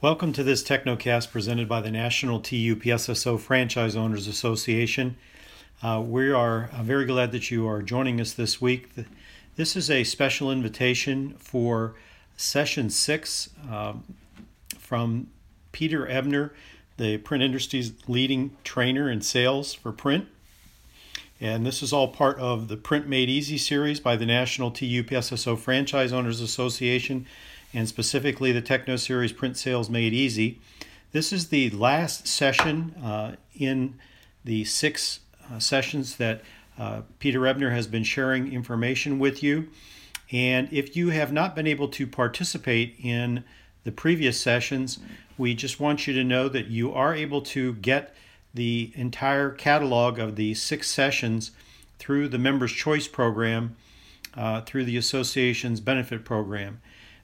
Welcome to this Technocast presented by the National TUPSSO Franchise Owners Association. Uh, we are uh, very glad that you are joining us this week. This is a special invitation for session six um, from Peter Ebner, the print industry's leading trainer in sales for print. And this is all part of the Print Made Easy series by the National TUPSSO Franchise Owners Association and specifically the Techno Series Print Sales Made Easy. This is the last session uh, in the six uh, sessions that uh, Peter Ebner has been sharing information with you. And if you have not been able to participate in the previous sessions, we just want you to know that you are able to get the entire catalog of the six sessions through the Members Choice Program uh, through the association's benefit program.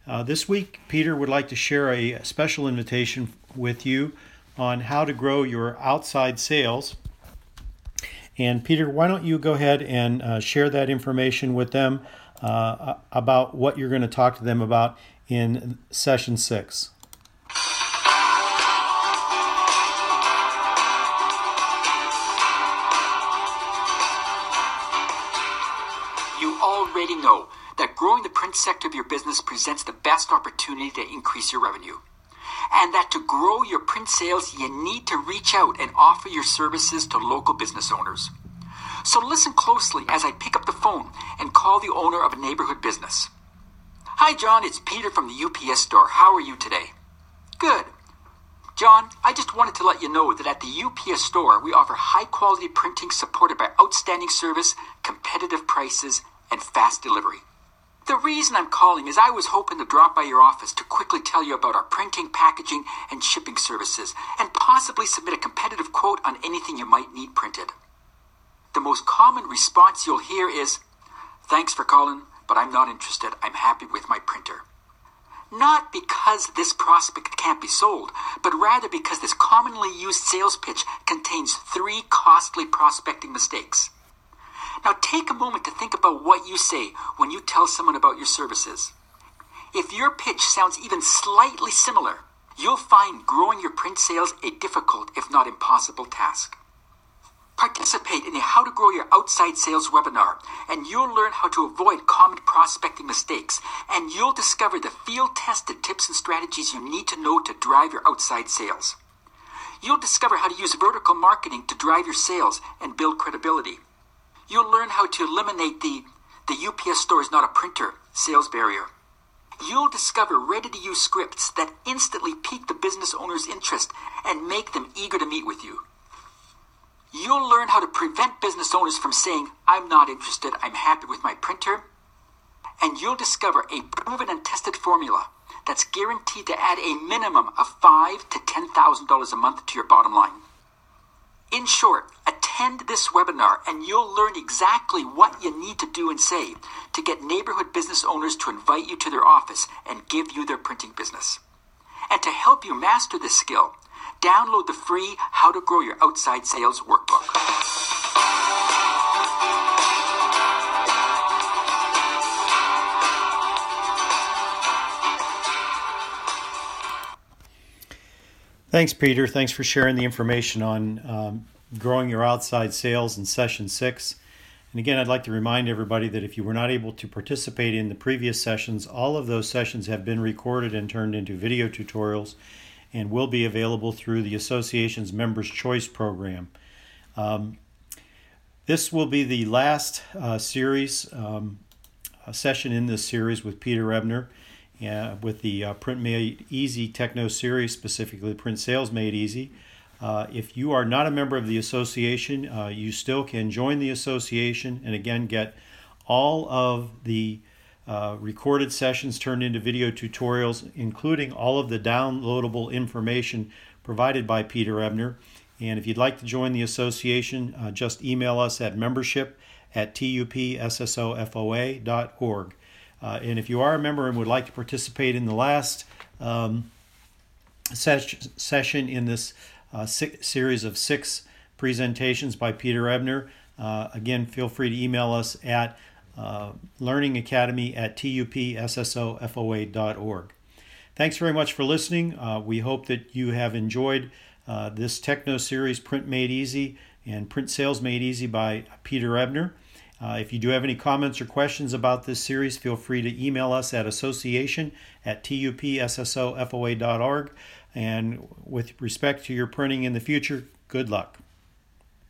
Uh, this week, Peter would like to share a special invitation with you on how to grow your outside sales. And Peter, why don't you go ahead and uh, share that information with them uh, about what you're going to talk to them about in session six? You already know that growing the print sector of your business presents the best opportunity to increase your revenue. And that to grow your print sales, you need to reach out and offer your services to local business owners. So listen closely as I pick up the phone and call the owner of a neighborhood business. Hi, John, it's Peter from the UPS store. How are you today? Good. John, I just wanted to let you know that at the UPS store, we offer high quality printing supported by outstanding service, competitive prices, and fast delivery. The reason I'm calling is I was hoping to drop by your office to quickly tell you about our printing, packaging, and shipping services, and possibly submit a competitive quote on anything you might need printed. The most common response you'll hear is, Thanks for calling, but I'm not interested. I'm happy with my printer. Not because this prospect can't be sold, but rather because this commonly used sales pitch contains three costly prospecting mistakes. Now take a moment to think about what you say when you tell someone about your services. If your pitch sounds even slightly similar, you'll find growing your print sales a difficult, if not impossible, task. Participate in a How to Grow Your Outside Sales webinar, and you'll learn how to avoid common prospecting mistakes, and you'll discover the field tested tips and strategies you need to know to drive your outside sales. You'll discover how to use vertical marketing to drive your sales and build credibility. You'll learn how to eliminate the the UPS store is not a printer sales barrier. You'll discover ready to use scripts that instantly pique the business owner's interest and make them eager to meet with you. You'll learn how to prevent business owners from saying, I'm not interested, I'm happy with my printer. And you'll discover a proven and tested formula that's guaranteed to add a minimum of five to ten thousand dollars a month to your bottom line. In short, attend this webinar and you'll learn exactly what you need to do and say to get neighborhood business owners to invite you to their office and give you their printing business. And to help you master this skill, download the free How to Grow Your Outside Sales workbook. Thanks, Peter. Thanks for sharing the information on um, growing your outside sales in session six. And again, I'd like to remind everybody that if you were not able to participate in the previous sessions, all of those sessions have been recorded and turned into video tutorials and will be available through the association's Members Choice program. Um, this will be the last uh, series, um, session in this series with Peter Ebner. Uh, with the uh, Print Made Easy Techno series, specifically Print Sales Made Easy. Uh, if you are not a member of the association, uh, you still can join the association and again get all of the uh, recorded sessions turned into video tutorials, including all of the downloadable information provided by Peter Ebner. And if you'd like to join the association, uh, just email us at membership at tupssofoa.org. Uh, and if you are a member and would like to participate in the last um, ses- session in this uh, six, series of six presentations by Peter Ebner, uh, again, feel free to email us at uh, learningacademy at tupssofoa.org. Thanks very much for listening. Uh, we hope that you have enjoyed uh, this Techno Series Print Made Easy and Print Sales Made Easy by Peter Ebner. Uh, if you do have any comments or questions about this series, feel free to email us at association at tupssofoa.org. And with respect to your printing in the future, good luck.